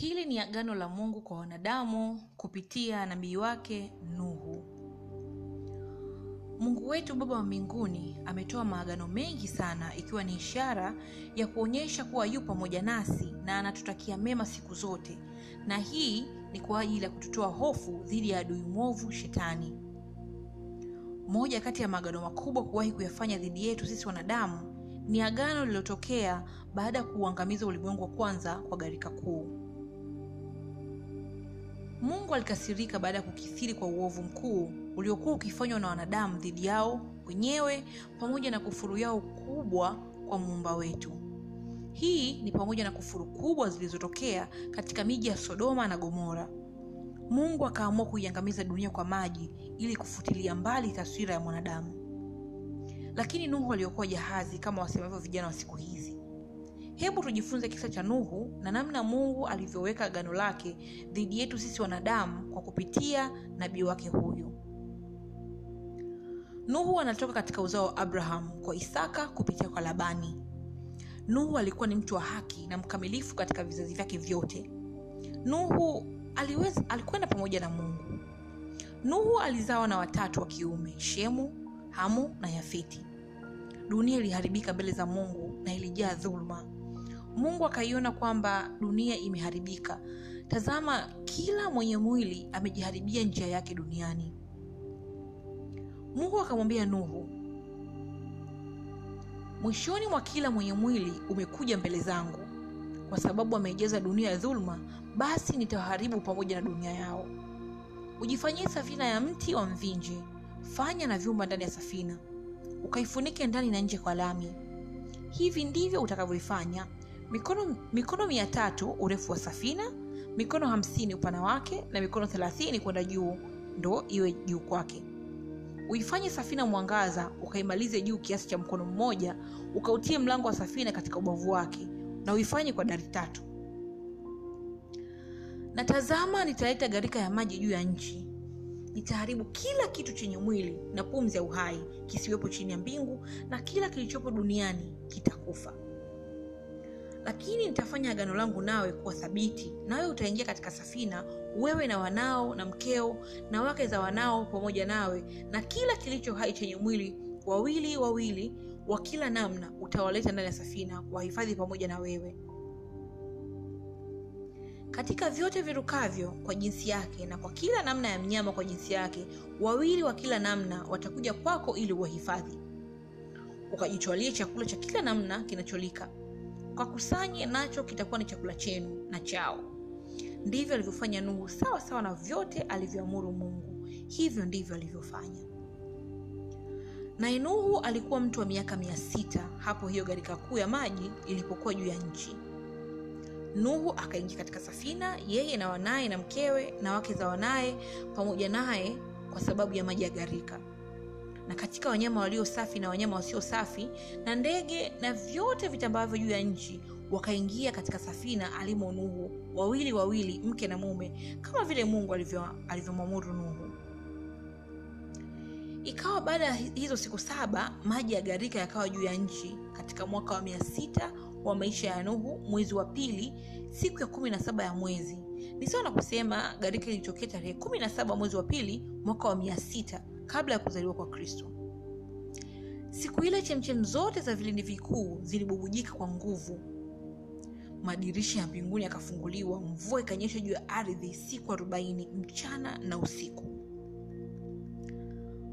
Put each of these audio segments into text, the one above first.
hili ni agano la mungu kwa wanadamu kupitia nabii wake nuhu. Mungu wetu baba wa mbinguni ametoa maagano mengi sana ikiwa ni ishara ya kuonyesha kuwa yu pamoja nasi na anatutakia mema siku zote. Na hii ni kwa ajili ya kututoa hofu dhidi ya adui mwovu shetani. Moja kati ya maagano makubwa kuwahi kuyafanya dhidi yetu sisi wanadamu ni agano lililotokea baada ya kuuangamiza ulimwengu wa kwanza kwa gharika kuu mungu alikasirika baada ya kukithiri kwa uovu mkuu uliokuwa ukifanywa na wanadamu dhidi yao wenyewe pamoja na kufuru yao kubwa kwa muumba wetu. Hii ni pamoja na kufuru kubwa zilizotokea katika miji ya sodoma na gomora. Mungu akaamua kuiangamiza dunia kwa maji ili kufutilia mbali taswira ya mwanadamu. Lakini nuhu aliokuwa jahazi kama wasemavyo vijana wa siku hizi hebu tujifunze kisa cha nuhu na namna mungu alivyoweka agano lake dhidi yetu sisi wanadamu kwa kupitia nabii wake huyu. Nuhu anatoka katika uzao wa abraham kwa isaka kupitia kwa labani. Nuhu alikuwa ni mtu wa haki na mkamilifu katika vizazi vyake vyote. Nuhu aliweza, alikwenda pamoja na mungu. Nuhu alizawa na watatu wa kiume shemu hamu na yafeti. Dunia iliharibika mbele za mungu na ilijaa dhuluma mungu akaiona kwamba dunia imeharibika. Tazama kila mwenye mwili amejiharibia njia yake duniani. Mungu akamwambia nuhu mwishoni mwa kila mwenye mwili umekuja mbele zangu. Kwa sababu ameijaza dunia ya dhuluma basi nitawaharibu pamoja na dunia yao. Ujifanyie safina ya mti wa mvinje. Fanya na vyumba ndani ya safina. Ukaifunike ndani na nje kwa lami. Hivi ndivyo utakavyofanya mikono, mikono mia tatu urefu wa safina. Mikono hamsini upana wake. Na mikono thelathini kwenda juu ndo iwe juu kwake. Uifanye safina mwangaza ukaimalize juu kiasi cha mkono mmoja ukautie mlango wa safina katika ubavu wake na uifanye kwa dari tatu. Na tazama nitaleta gharika ya maji juu ya nchi. Nitaharibu kila kitu chenye mwili na pumzi ya uhai kisiwepo chini ya mbingu na kila kilichopo duniani kitakufa lakini nitafanya agano langu nawe kuwa thabiti. Nawe utaingia katika safina wewe na wanao na mkeo na wake za wanao pamoja nawe. Na kila kilicho hai chenye mwili wawili wawili wa kila namna utawaleta ndani ya safina wahifadhi pamoja na wewe. Katika vyote virukavyo kwa jinsi yake na kwa kila namna ya mnyama kwa jinsi yake wawili wa kila namna watakuja kwako ili uwahifadhi. Ukajitwalie chakula cha kila namna kinacholika ukakusanye nacho kitakuwa ni chakula chenu na chao. Ndivyo alivyofanya nuhu sawa sawa na vyote alivyoamuru mungu. Hivyo ndivyo alivyofanya. Naye nuhu alikuwa mtu wa miaka mia sita hapo hiyo gharika kuu ya maji ilipokuwa juu ya nchi. Nuhu akaingia katika safina yeye na wanaye na mkewe na wake za wanaye pamoja naye kwa sababu ya maji ya gharika na katika wanyama walio safi na wanyama wasio safi na ndege na vyote vitambavyo juu ya nchi wakaingia katika safina alimo nuhu wawili wawili mke na mume kama vile mungu alivyomwamuru nuhu. Ikawa baada ya hizo siku saba maji ya gharika yakawa juu ya nchi. Katika mwaka wa mia sita wa maisha ya nuhu mwezi wa pili siku ya kumi na saba ya mwezi. Ni sawa na kusema gharika ilitokea tarehe kumi na saba mwezi wa pili mwaka wa mia sita kabla ya kuzaliwa kwa kristo. Siku ile chemchem zote za vilindi vikuu zilibubujika kwa nguvu. Madirisha ya mbinguni yakafunguliwa mvua ikanyesha juu ya ardhi siku arobaini mchana na usiku.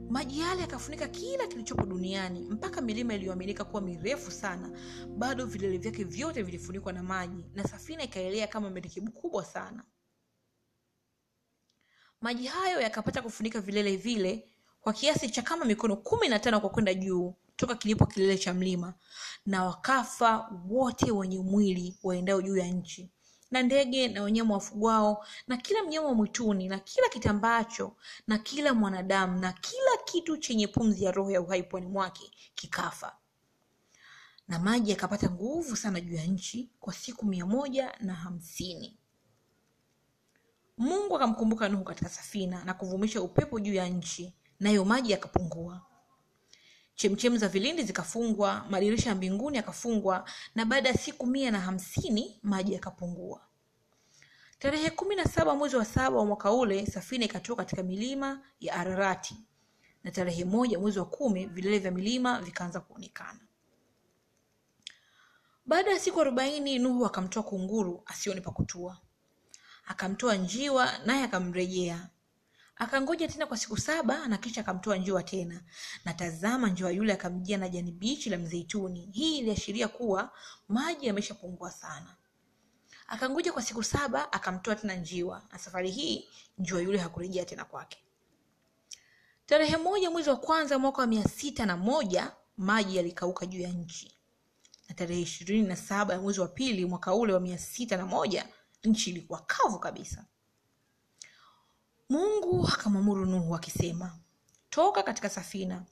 Maji yale yakafunika kila kilichopo duniani mpaka milima iliyoaminika kuwa mirefu sana bado vilele vyake vyote vilifunikwa na maji na safina ikaelea kama merikebu kubwa sana. Maji hayo yakapata kufunika vilele vile kwa kiasi cha kama mikono kumi na tano kwa kwenda juu toka kilipo kilele cha mlima na wakafa wote wenye mwili waendao juu ya nchi. Na ndege na wanyama wafugwao na kila mnyama wa mwituni na kila kitambacho na kila mwanadamu na kila kitu chenye pumzi ya roho ya uhai pwani mwake kikafa. Na maji yakapata nguvu sana juu ya nchi kwa siku mia moja na hamsini. Mungu akamkumbuka nuhu katika safina na kuvumisha upepo juu ya nchi nayo maji yakapungua. Chemchem za vilindi zikafungwa madirisha ya mbinguni yakafungwa na baada ya siku mia na hamsini maji yakapungua. Tarehe kumi na saba mwezi wa saba wa mwaka ule safina ikatoka katika milima ya ararati. Na tarehe moja mwezi wa kumi vilele vya milima vikaanza kuonekana. Baada ya siku arobaini nuhu akamtoa kunguru asione pa akamtoa njiwa naye akamrejea akangoja tena kwa siku saba na kisha akamtoa njiwa tena. Na tazama njiwa yule akamjia na jani bichi la mzeituni. Hii iliashiria kuwa maji yameshapungua sana. Akangoja kwa siku saba akamtoa tena njiwa. Na safari hii njiwa yule hakurejea tena kwake. Tarehe moja mwezi wa kwanza mwaka wa mia sita na moja maji yalikauka juu ya nchi. Na tarehe ishirini na saba ya mwezi wa pili mwaka ule wa mia sita na moja nchi ilikuwa kavu kabisa mungu akamwamuru nuhu akisema toka katika safina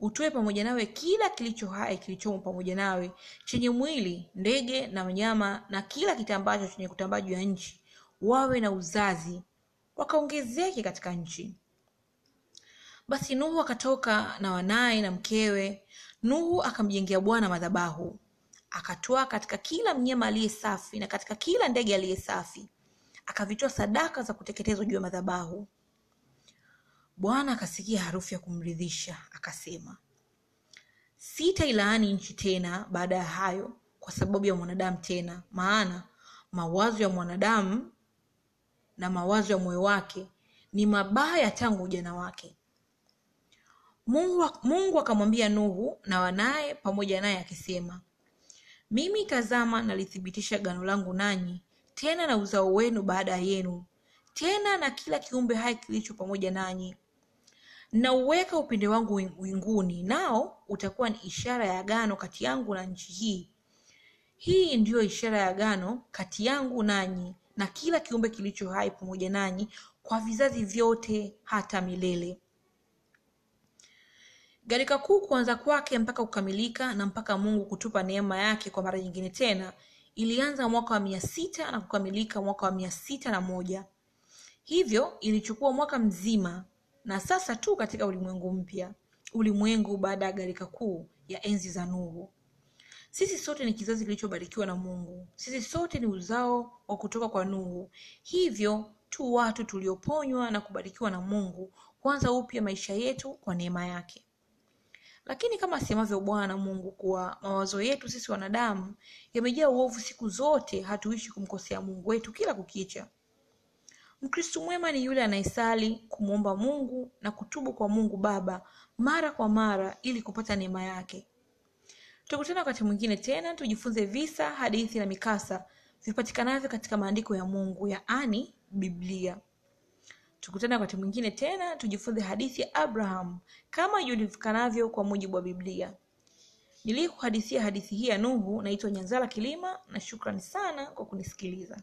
utoe pamoja nawe kila kilicho hai kilichomo pamoja nawe chenye mwili ndege na wanyama na kila kitambacho chenye kutambaa juu ya nchi wawe na uzazi wakaongezeke katika nchi. Basi nuhu akatoka na wanaye na mkewe. Nuhu akamjengea bwana madhabahu akatoa katika kila mnyama aliye safi na katika kila ndege aliye safi akavitoa sadaka za kuteketezwa juu ya madhabahu. Bwana akasikia harufu ya kumridhisha akasema sitailaani nchi tena baada ya hayo kwa sababu ya mwanadamu tena maana mawazo ya mwanadamu na mawazo ya moyo wake ni mabaya tangu ujana wake. Mungu, akamwambia nuhu na wanaye pamoja naye akisema mimi tazama nalithibitisha gano langu nanyi tena na uzao wenu baada yenu. Tena na kila kiumbe hai kilicho pamoja nanyi. Nauweka upinde wangu winguni nao utakuwa ni ishara ya agano kati yangu na nchi hii. Hii ndiyo ishara ya agano kati yangu nanyi na kila kiumbe kilicho hai pamoja nanyi kwa vizazi vyote hata milele. Gharika kuu kuanza kwake mpaka kukamilika na mpaka mungu kutupa neema yake kwa mara nyingine tena ilianza mwaka wa mia sita na kukamilika mwaka wa mia sita na moja. Hivyo ilichukua mwaka mzima na sasa tu katika ulimwengu mpya. Ulimwengu baada ya gharika kuu ya enzi za nuhu. Sisi sote ni kizazi kilichobarikiwa na mungu. Sisi sote ni uzao wa kutoka kwa nuhu. Hivyo tu watu tulioponywa na kubarikiwa na mungu kuanza upya maisha yetu kwa neema yake lakini kama asemavyo bwana mungu kuwa mawazo yetu sisi wanadamu yamejaa uovu siku zote hatuishi kumkosea mungu wetu kila kukicha. Mkristu mwema ni yule anayesali kumwomba mungu na kutubu kwa mungu baba mara kwa mara ili kupata neema yake. Tukutana wakati mwingine tena tujifunze visa hadithi na mikasa vipatikanavyo katika maandiko ya mungu yaani biblia tukutane wakati mwingine tena tujifunze hadithi ya abraham kama ijulikanavyo kwa mujibu wa biblia. Niliyekuhadithia hadithi hii ya nuhu naitwa nyanzala kilima na shukrani sana kwa kunisikiliza